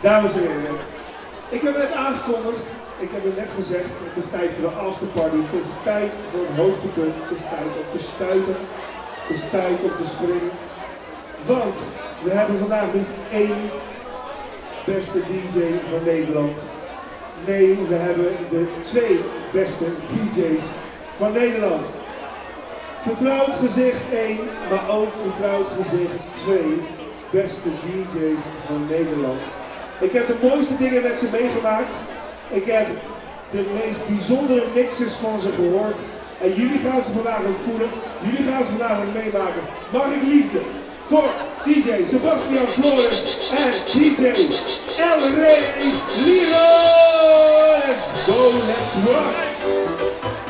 Dames en heren, ik heb het net aangekondigd, ik heb het net gezegd, het is tijd voor de afterparty, het is tijd voor het hoogtepunt, het is tijd om te stuiten, het is tijd om te springen. Want we hebben vandaag niet één beste DJ van Nederland. Nee, we hebben de twee beste DJ's van Nederland. Vertrouwd gezicht 1, maar ook vertrouwd gezicht 2. Beste DJ's van Nederland. Ik heb de mooiste dingen met ze meegemaakt. Ik heb de meest bijzondere mixes van ze gehoord. En jullie gaan ze vandaag ook voelen. Jullie gaan ze vandaag ook meemaken. Mag ik liefde voor DJ Sebastian Flores en DJ El Rey Liro. Let's go, let's rock.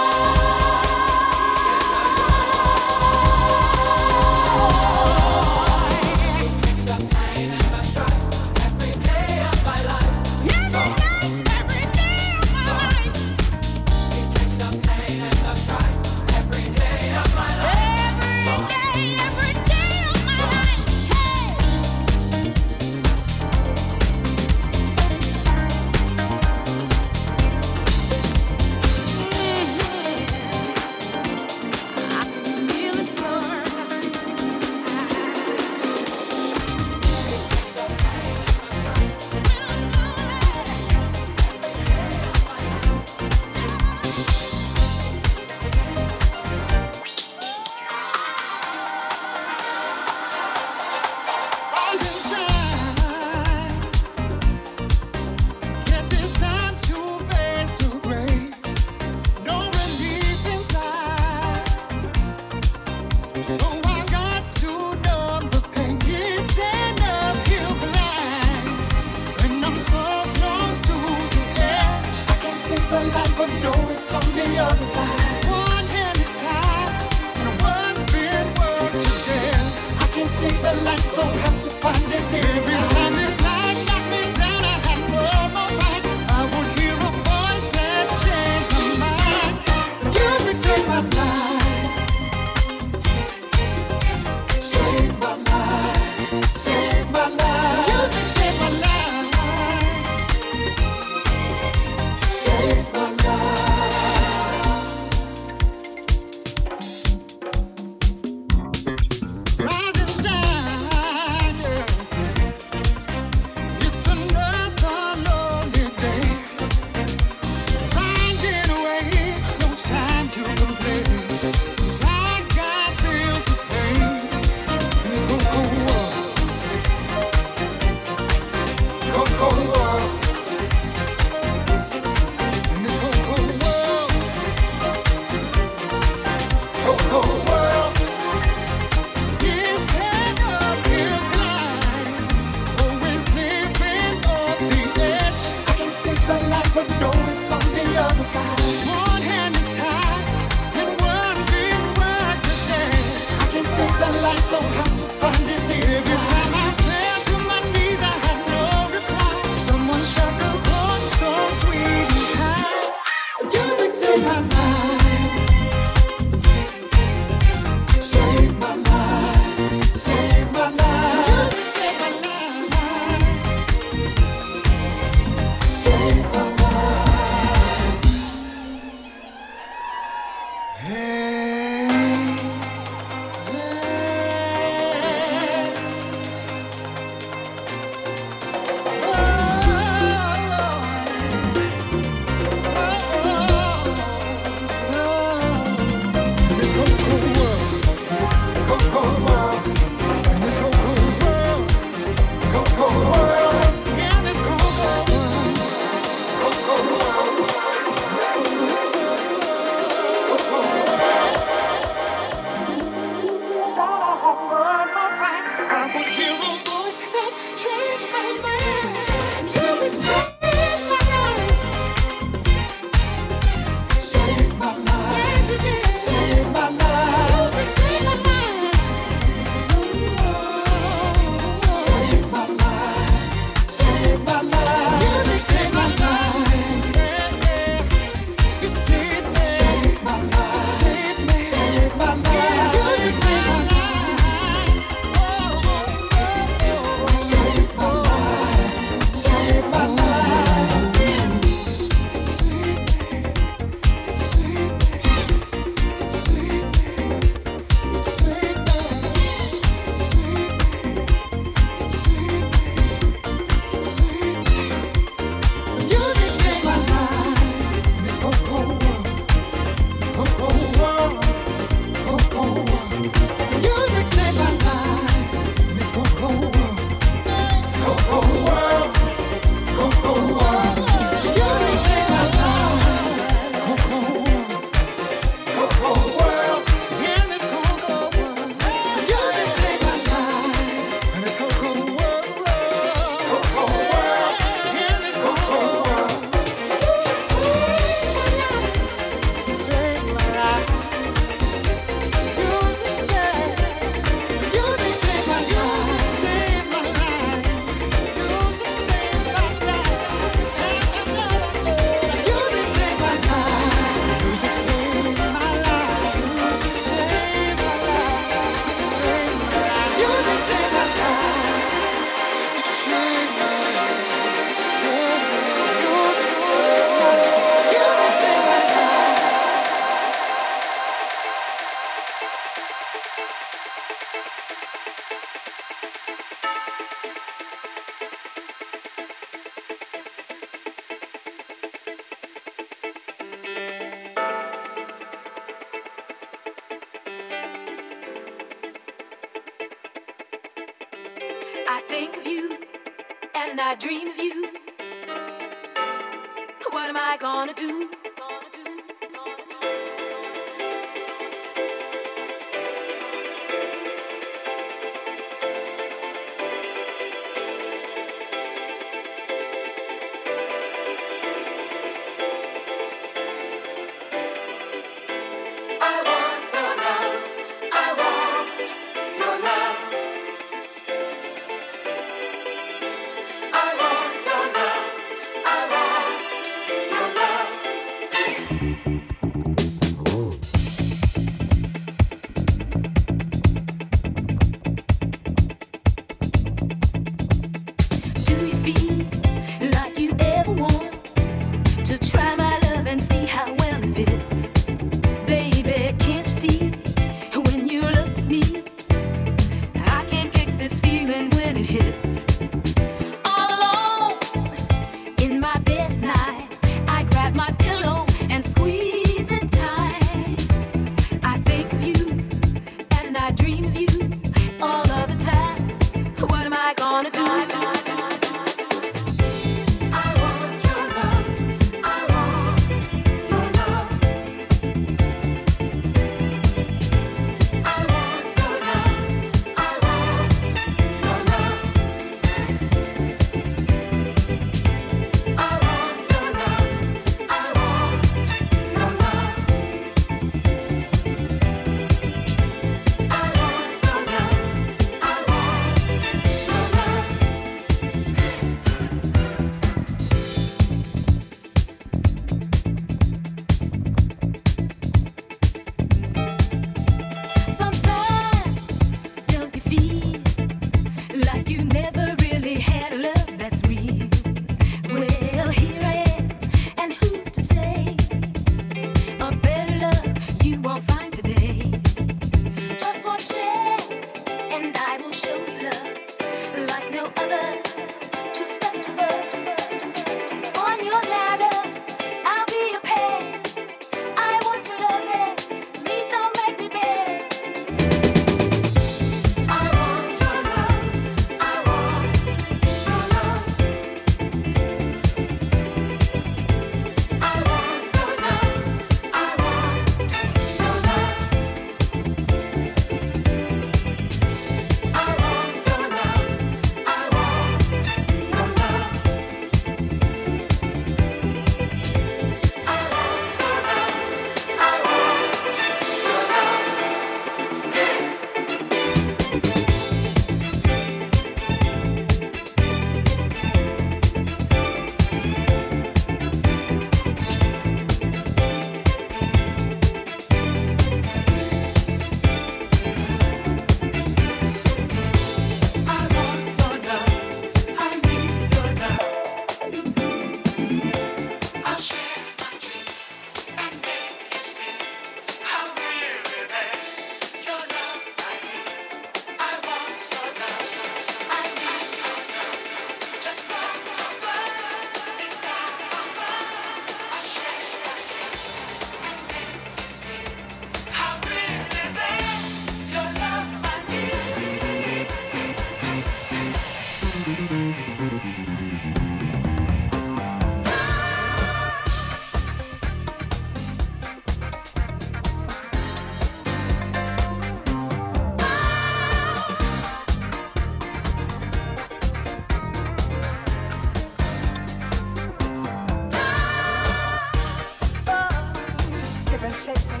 Bye.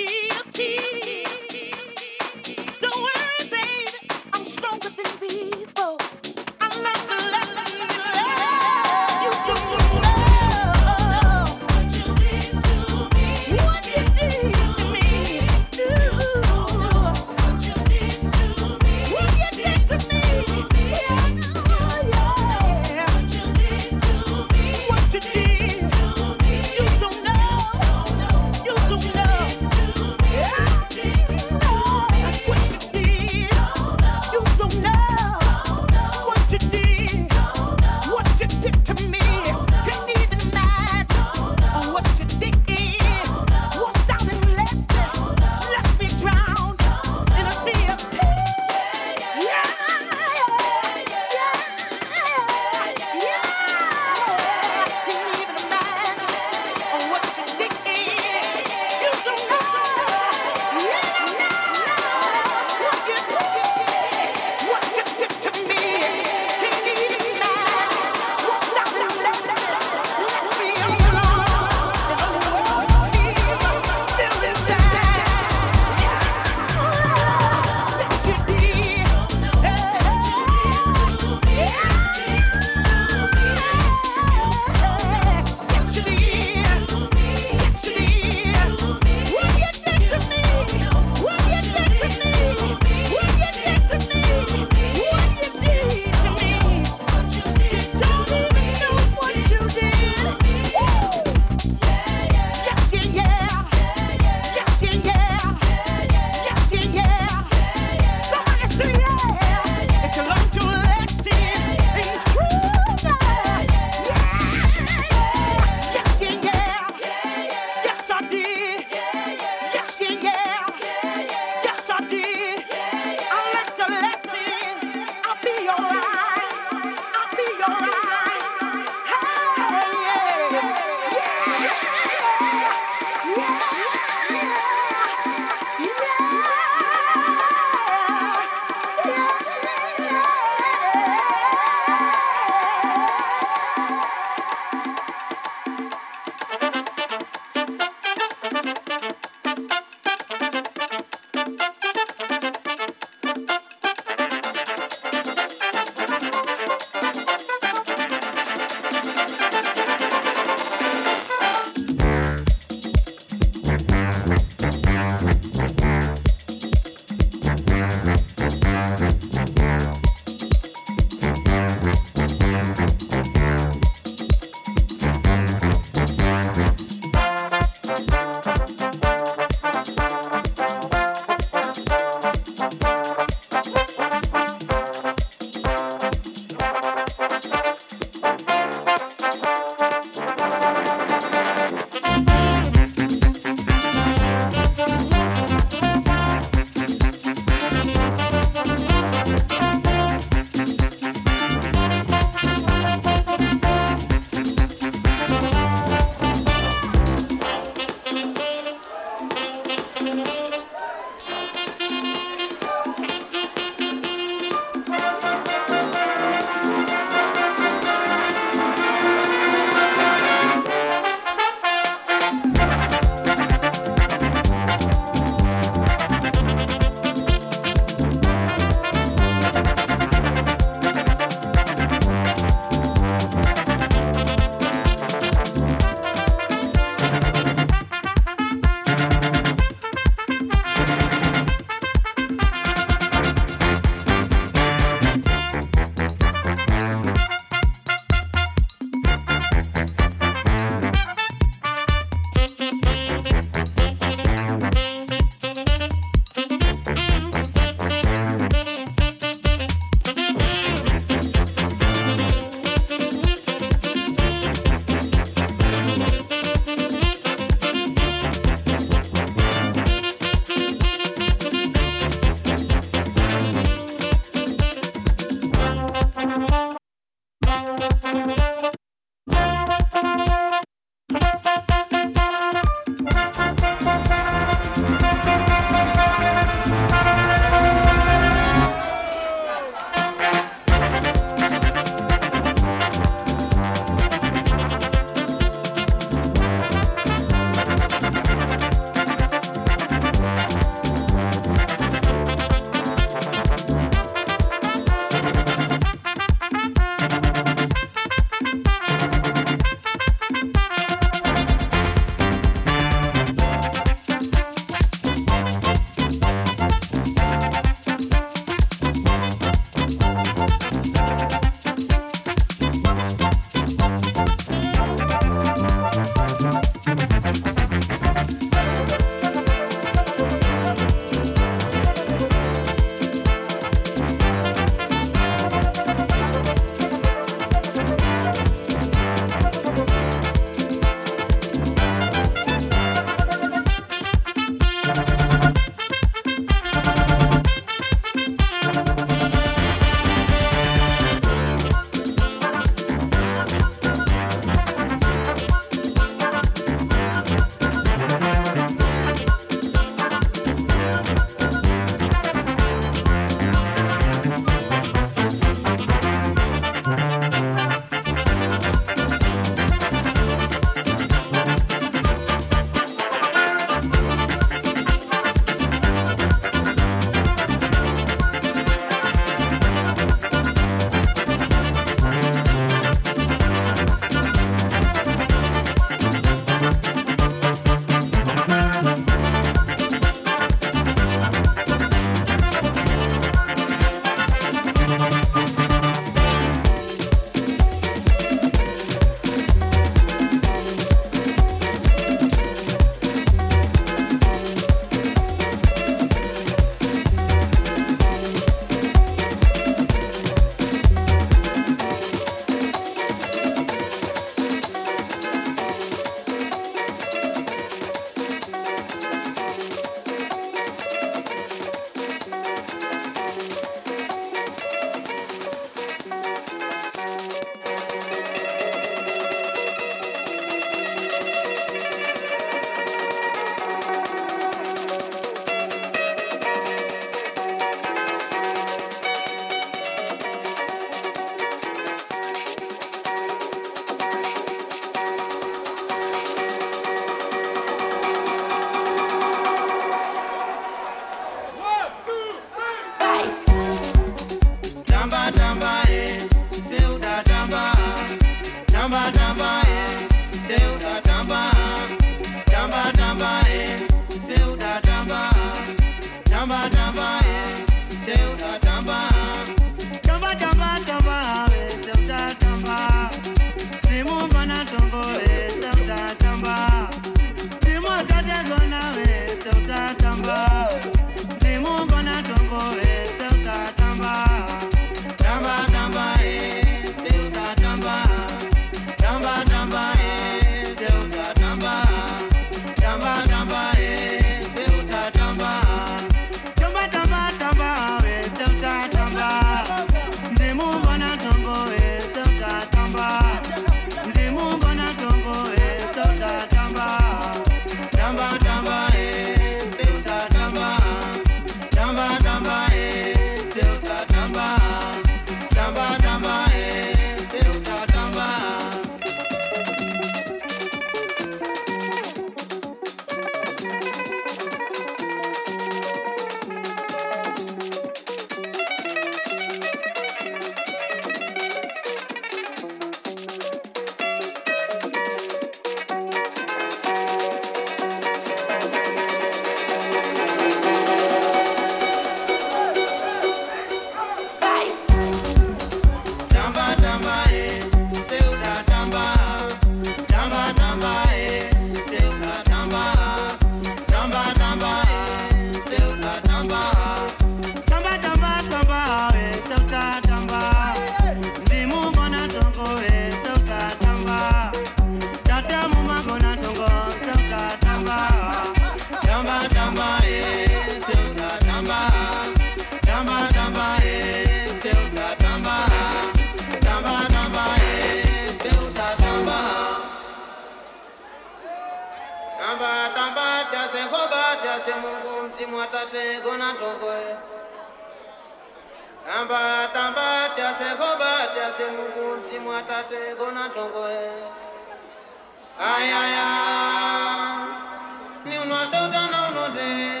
Utana unode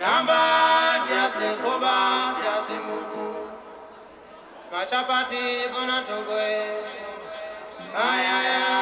tamba tyase goba tyase mungu machapati gona tongoe ayaya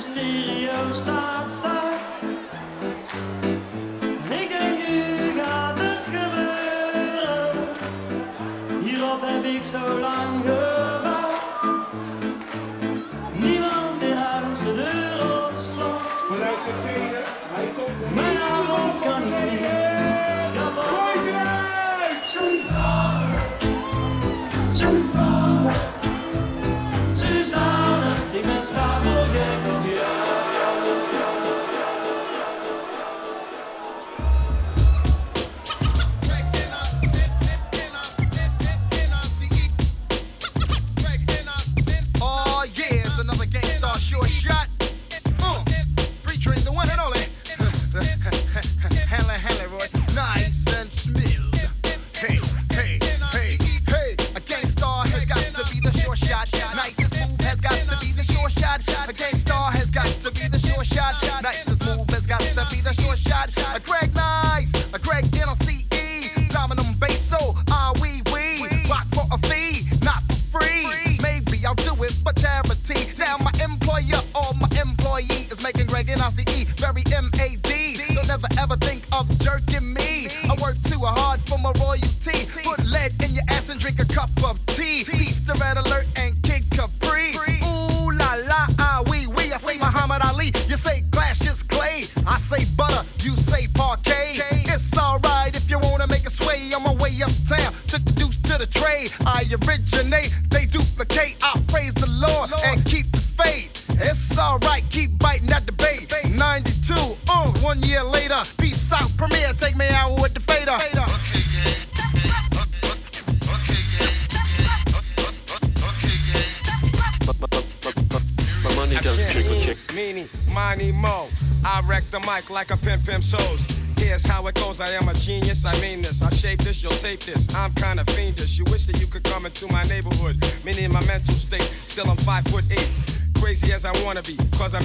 stereo staat zacht. En ik denk nu gaat het gebeuren. Hierop heb ik zo lang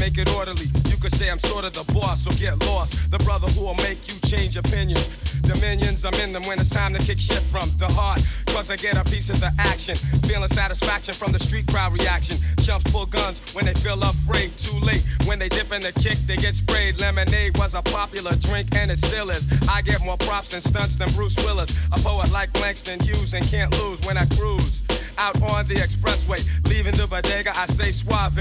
make it orderly. You could say I'm sort of the boss, so get lost. The brother who'll make you change opinions. Dominions, I'm in them when it's time to kick shit from the heart. Cause I get a piece of the action. Feeling satisfaction from the street crowd reaction. Chumps pull guns when they feel afraid. Too late. When they dip in the kick, they get sprayed. Lemonade was a popular drink and it still is. I get more props and stunts than Bruce Willis. A poet like Langston Hughes and can't lose when I cruise out on the expressway. Leaving the bodega, I say suave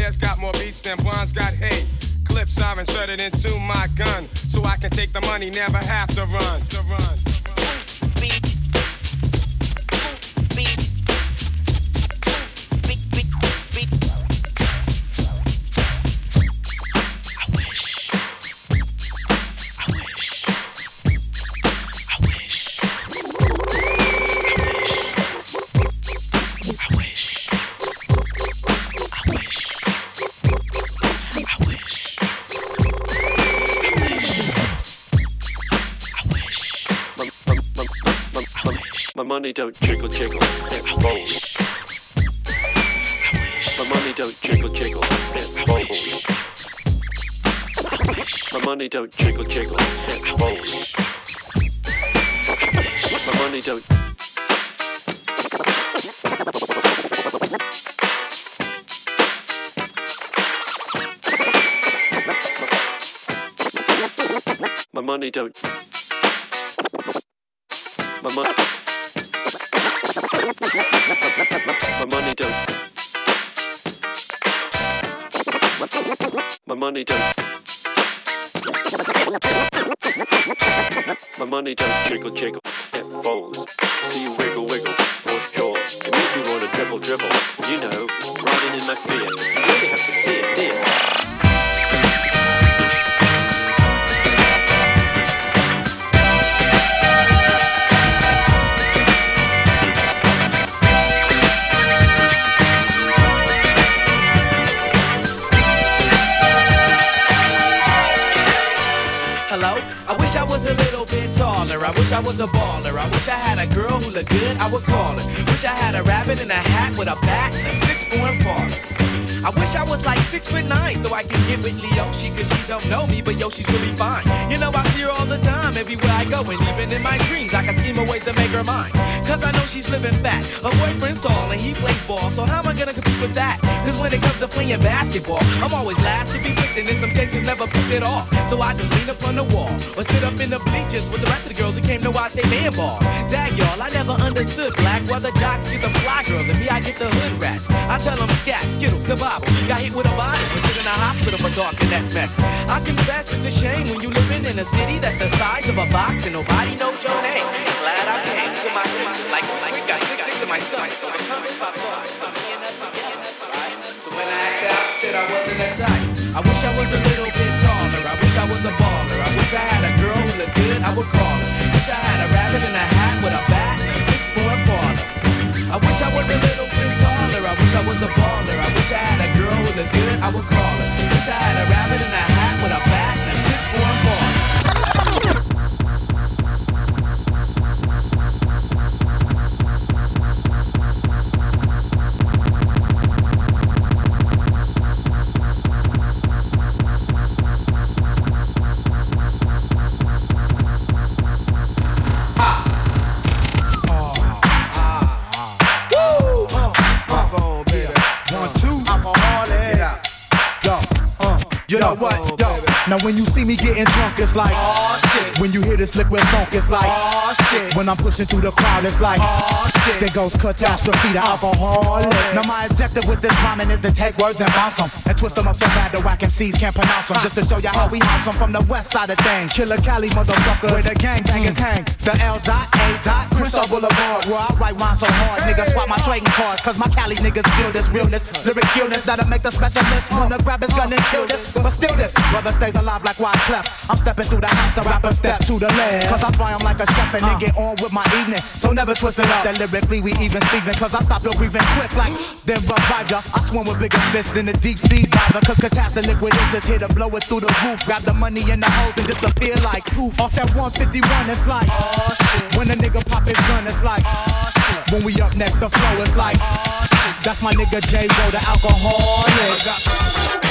man's got more beats than bonds got hate. Clips are inserted into my gun so I can take the money, never have to run. To run. Money don't jiggle jiggle, it folds. My money don't jiggle jiggle, it folds. My money don't jiggle jiggle, it folds. My money don't. My money don't. My money. My money don't. My money don't. My money don't jiggle jiggle, it folds. See you wiggle wiggle, for sure. It makes me wanna dribble dribble. You know, riding in my fear. You really have to see it, dear. I wish I was a baller. I wish I had a girl who looked good, I would call her. Wish I had a rabbit in a hat with a bat and a six four parlor. I wish I was like six foot nine so I can get with Leoshi cause she don't know me, but yo, she's really fine. You know, I see her all the time, everywhere I go, and even in my dreams, I can scheme a ways to make her mine. Cause I know she's living fat. Her boyfriend's tall and he plays ball, so how am I gonna compete with that? Cause when it comes to playing basketball, I'm always last to be picked, and in some cases never picked at all. So I just lean up on the wall or sit up in the bleachers with the rest of the girls who came to watch they man ball. Dag y'all, I never understood black why the jocks get the fly girls and me I get the hood rats. I tell them scat, skittles, kabobble. Got hit with a bottle and put in a hospital for talking that mess. I confess it's a shame when you living in a city that's the size of a box and nobody knows your name. Glad I came six I wish I was a little bit taller. I wish I was a baller. I wish I had a girl good. I would call her. Wish I had a rabbit in a hat with a bat. I wish I was a little bit taller. I wish I was a baller. I wish I had a girl good. I would call her. Wish I had a rabbit in a hat with a bat now when you see me getting drunk, it's like, oh shit. When you hear this liquid funk, it's like, oh shit. When I'm pushing through the crowd, it's like, oh shit. There goes catastrophe, the alcoholic. Oh, now my objective with this rhyming is to take words and bounce them and twist them up so bad the whack MCs can't pronounce them. Just to show you how we them from the west side of things. Killer Cali motherfuckers, where the gang bangers hang. Mm. The L dot A dot Crystal Boulevard, where I write rhymes so hard, niggas swap my trading cards, cause my Cali niggas feel this realness, lyric skillness that'll make the specialist wanna grab his gun and kill this. But still this, brother stays alive like Wyclef. I'm stepping through the house, the rapper step to the left. Cause I fry 'em like a chef and then uh. get on with my evening. So never twist it up. That lyrically we even Steven, cause I stop your breathing quick like then revive ya. I swim with bigger fists than the deep sea diver. Cause catastrophe liquid is just here to blow it through the roof. Grab the money in the hose and disappear like poof. Off that 151, it's like, oh shit. When a nigga pop his gun, it's like, oh shit. When we up next, the flow is like, oh shit. That's my nigga J. Ro, the alcoholic.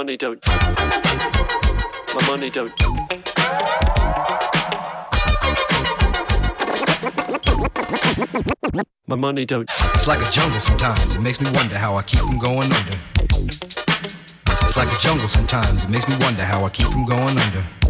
Money don't. My money don't. My money don't. It's like a jungle sometimes. It makes me wonder how I keep from going under. It's like a jungle sometimes. It makes me wonder how I keep from going under.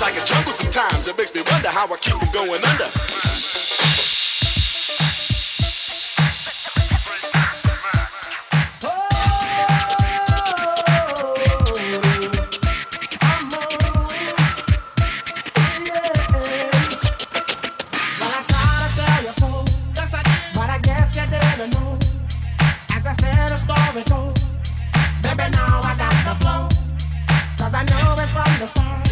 life's like a jungle sometimes. It makes me wonder how I keep from going under. Story told, baby. Now I got the flow, cause I know it from the start.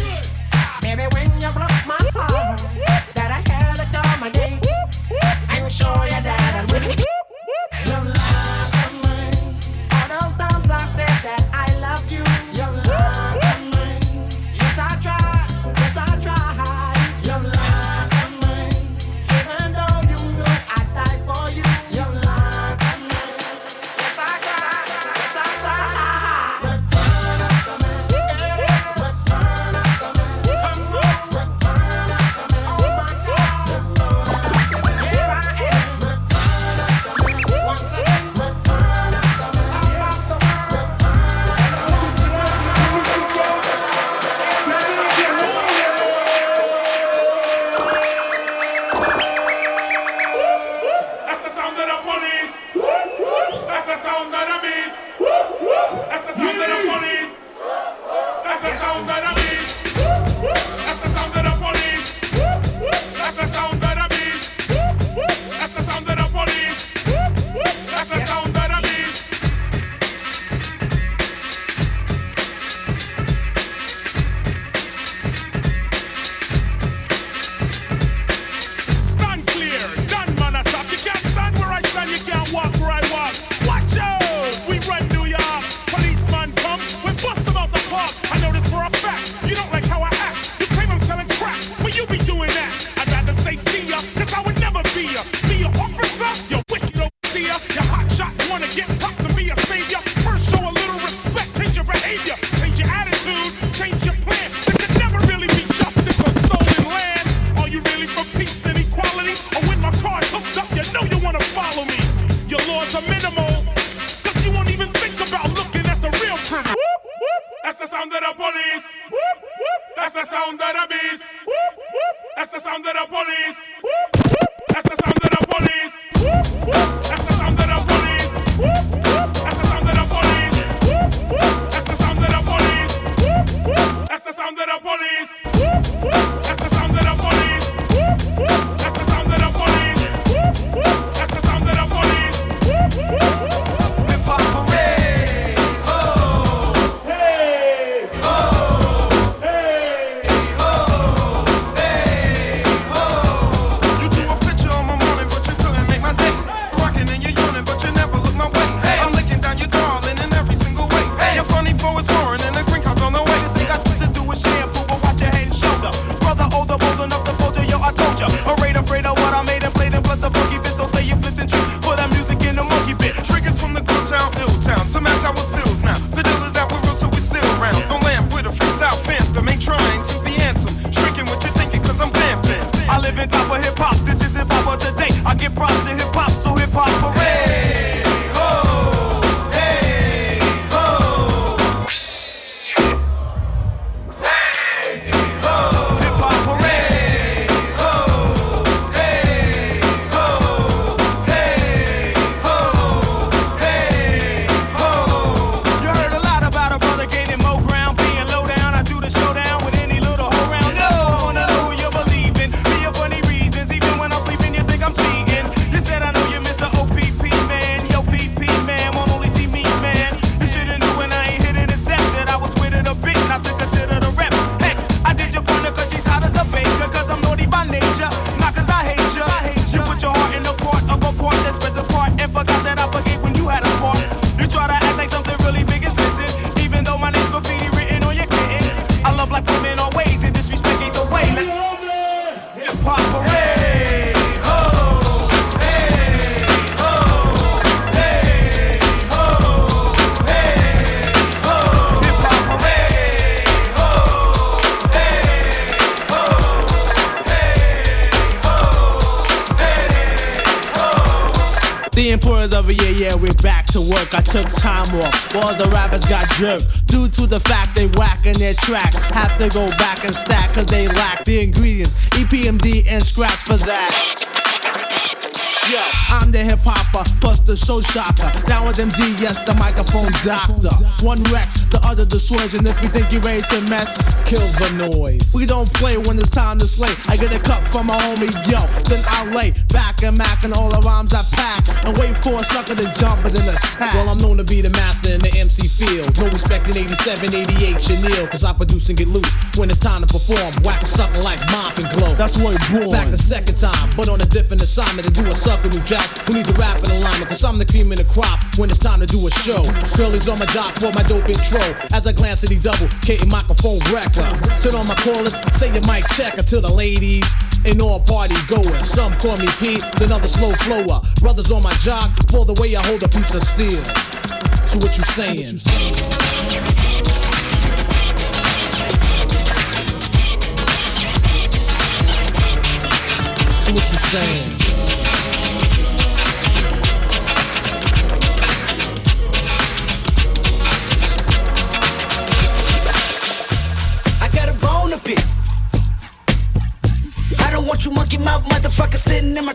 Track. Have to go back and stack cause they lack the ingredients. EPMD and scratch for that. Yo, I'm the hip hopper, plus the show shocker. Down with MD, yes, the microphone doctor. One Rex, the other the and if you think you're ready to mess, kill the noise. We don't play when it's time to slay. I get a cut from my homie, yo, then I lay back and mac and all the rhymes I and wait for a sucker to jump and then attack. Well, I'm known to be the master in the MC field. No respect in 87, 88, Chanel, cause I produce and get loose. When it's time to perform, whack a sucker like Mop and Glo. That's where it born. Back the second time, but on a different assignment to do a sucker new jack who need to rap in alignment, cause I'm the cream in the crop when it's time to do a show. Girlies on my job for my dope intro. As I glance at the double, K microphone wrecker. Turn on my callers, say your mic checker to the ladies. And all party goers. Some call me Pete, then other slow flower. Brothers on my jock for the way I hold a piece of steel. So what you saying? So what you saying? I got a bone to pick. I don't want you monkey mouth motherfucker sitting in my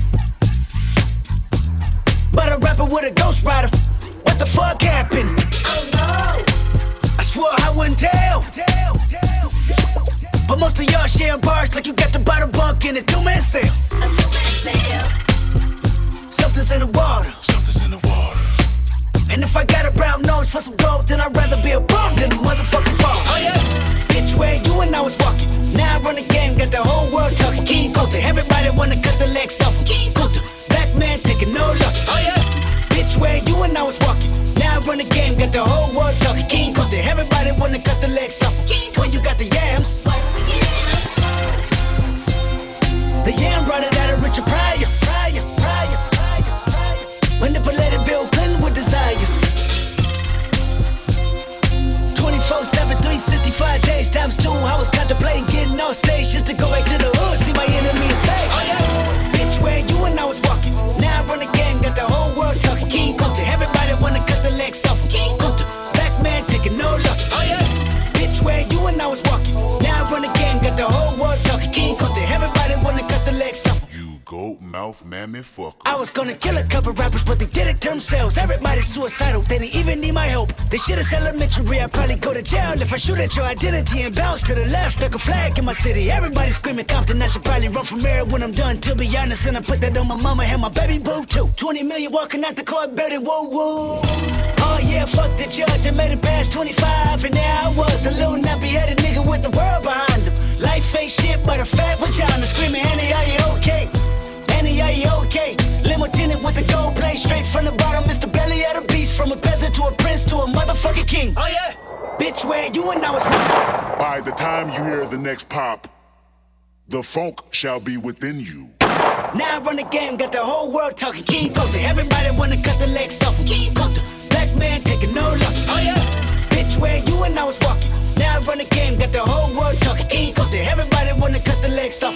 but a rapper with a ghost rider. What the fuck happened? Oh no! I swore I wouldn't tell. tell, tell, tell. But most of y'all sharing bars like you got the bottom bunk in a two-man sale. A two-man sale. Something's in the water. Something's in the water. And if I got a brown nose for some gold, then I'd rather be a bum than a motherfucking ball. Oh yeah. Bitch, where you and I was walking. Now I run the game, got the whole world talking. King Kunta, everybody wanna cut the legs off. King Kunta, black man taking no losses. Oh yeah. Bitch, where you and I was walking. Now I run the game, got the whole world talking. King Kunta, everybody wanna cut the legs off. When you got the yams. The yam brought it out of Richard Pryor. Pryor, Pryor, Pryor, Pryor. Manipulated Bill Clinton with desires. 24 7, 365 days times two. I was contemplating getting off stage just to go back to the hood, see my enemy and say, oh, the whole mouth mammy fuck. I was gonna kill a couple rappers, but they did it to themselves. Everybody's suicidal, they didn't even need my help. They shit is elementary, I'd probably go to jail if I shoot at your identity and bounce to the left. Stuck a flag in my city. Everybody screaming Compton, I should probably run from here when I'm done. To be honest, and I put that on my mama and my baby boo too. 20 million walking out the court, baby, whoa, whoa. Oh yeah, fuck the judge, I made it past 25, and now I was, a little nappy headed nigga with the world behind him. Life ain't shit but a fat vagina, screaming, Annie, are you okay? Annie, are you okay? Limo tinted with the gold plate straight from the bottom. Mr. Belly of the beast, from a peasant to a prince to a motherfucking king. Oh yeah, bitch, where you and I was. By the time you hear the next pop, the funk shall be within you. Now I run the game, got the whole world talking. King Kunta, everybody wanna cut the legs off. King Kunta, black man taking no losses. Oh yeah, bitch, where you and I was walking. Now I run the game, got the whole world talking. King Kunta, everybody wanna cut the legs off.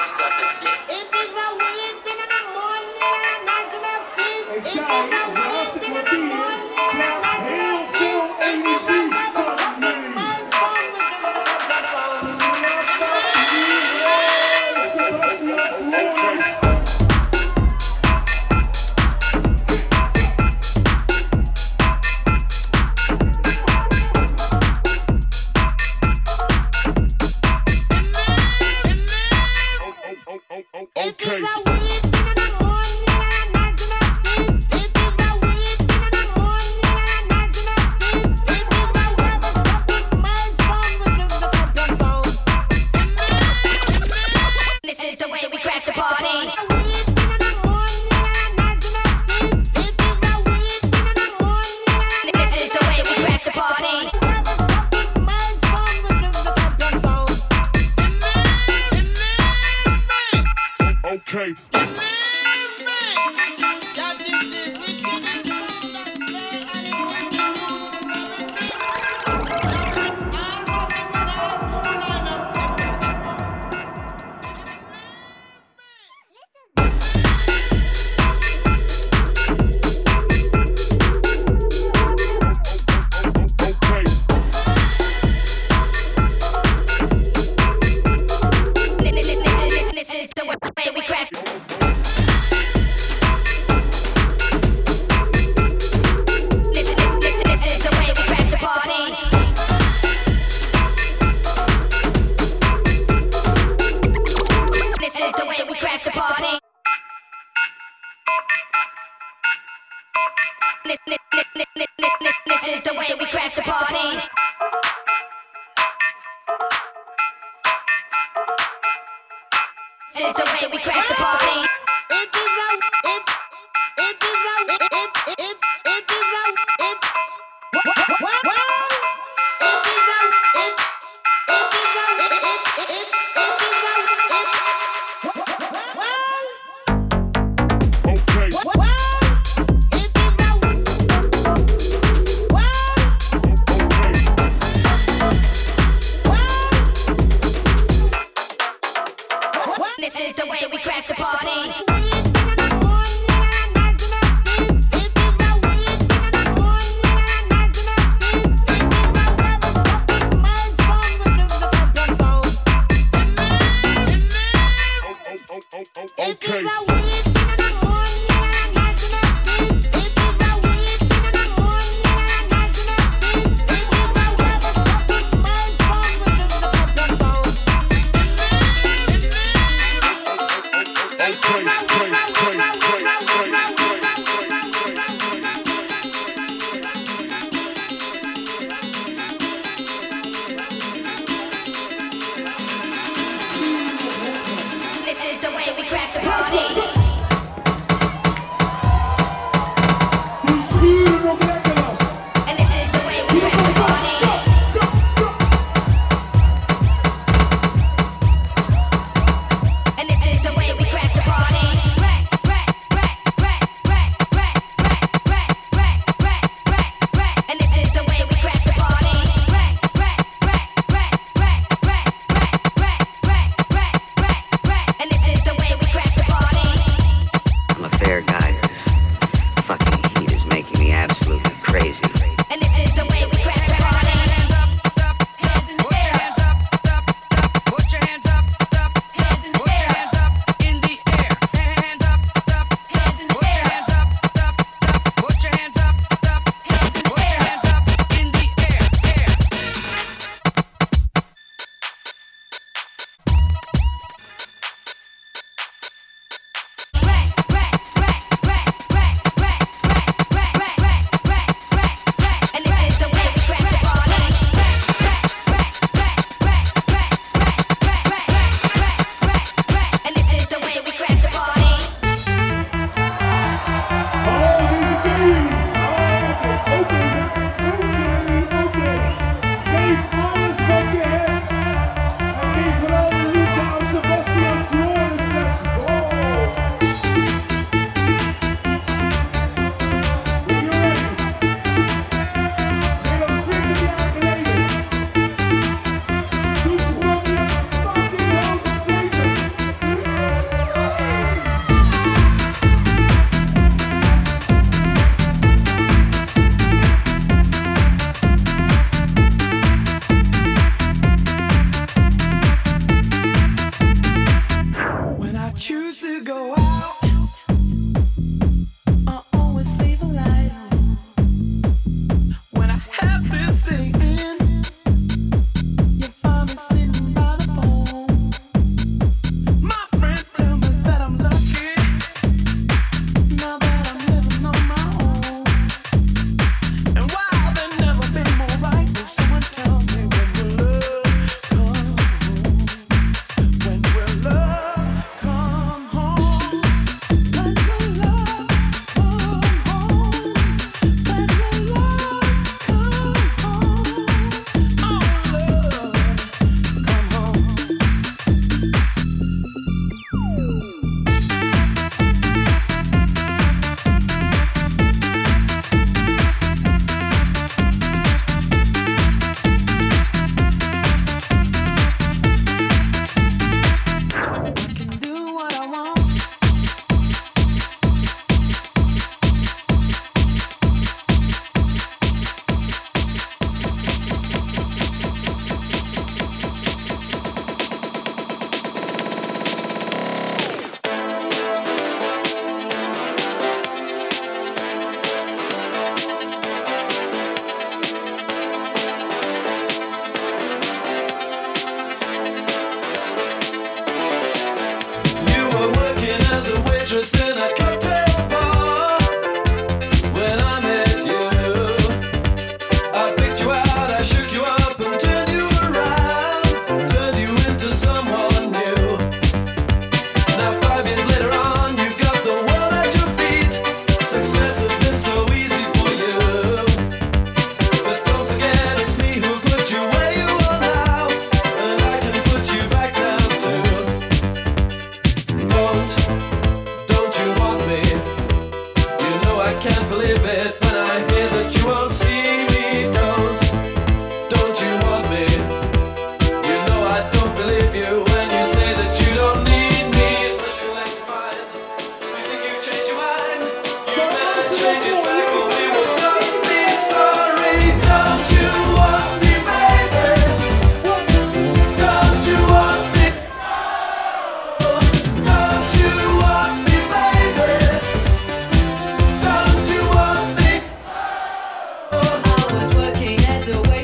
It is it in the morning.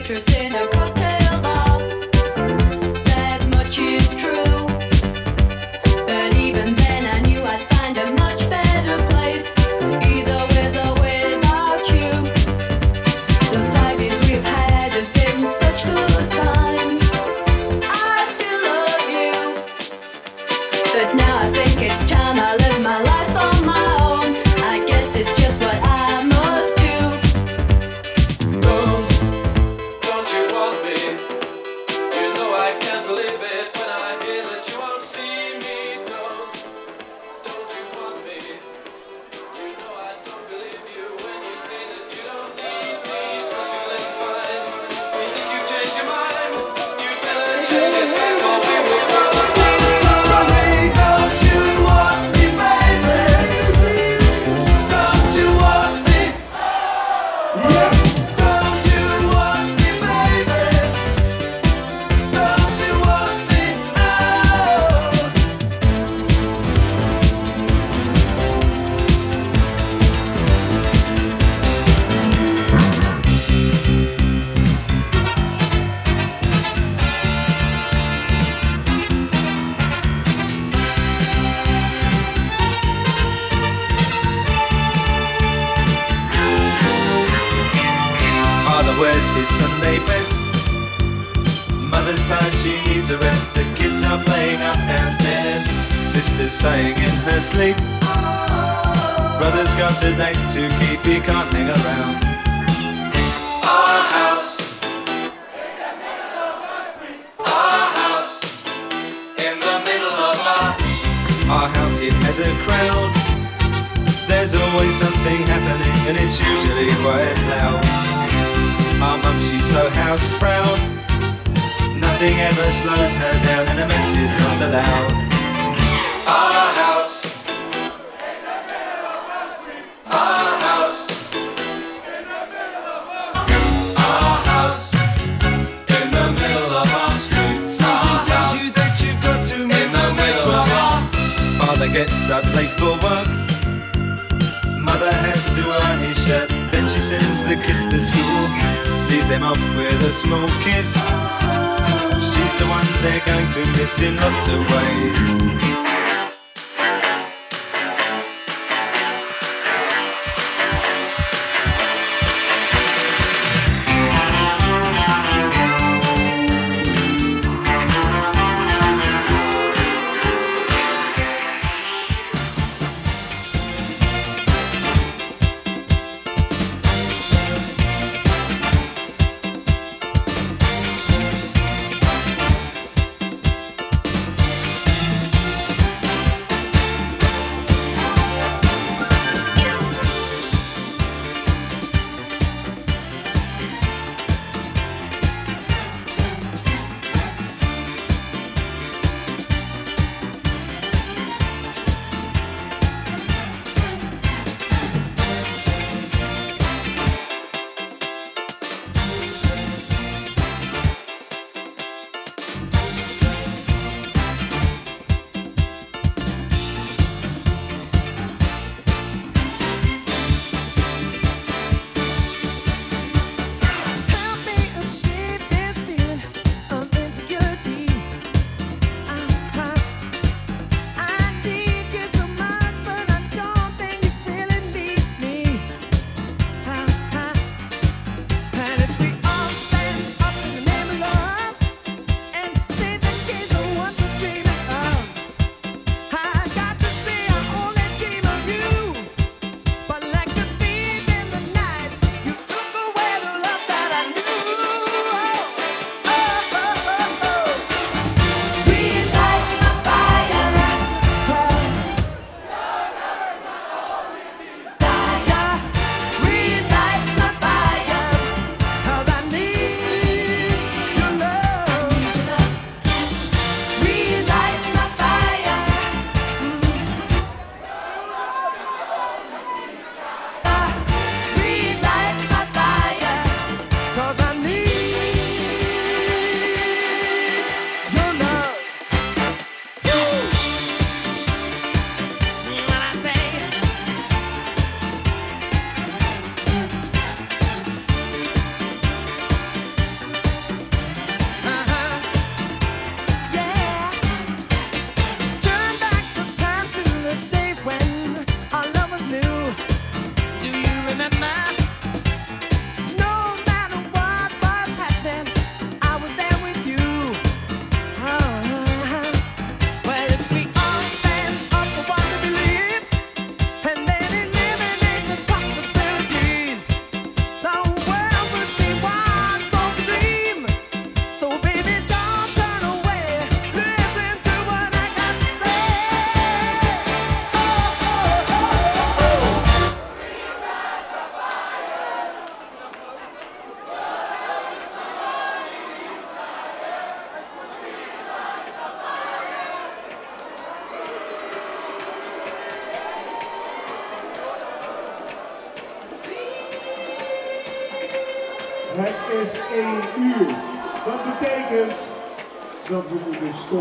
citrus in a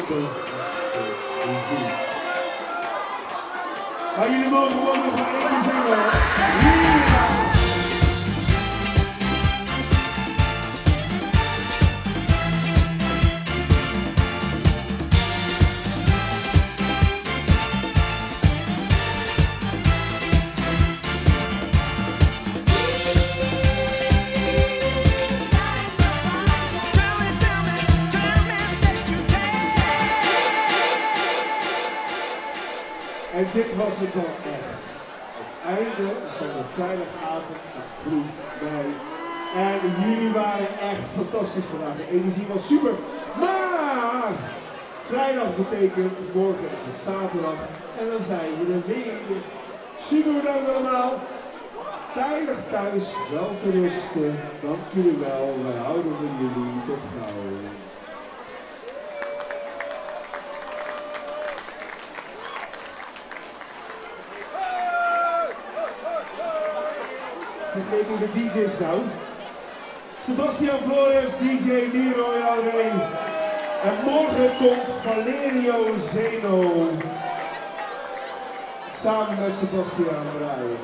对 morgen is het zaterdag. En dan zijn we er weer. Super bedankt allemaal. Veilig thuis, wel te rusten. Dank jullie wel. Wij houden van jullie. Tot gauw. Vergeet ik de DJ's nou? Sebastian Flores, DJ Leroy Alwee. En morgen komt Valerio Zeno. Samen met Sebastian draaien.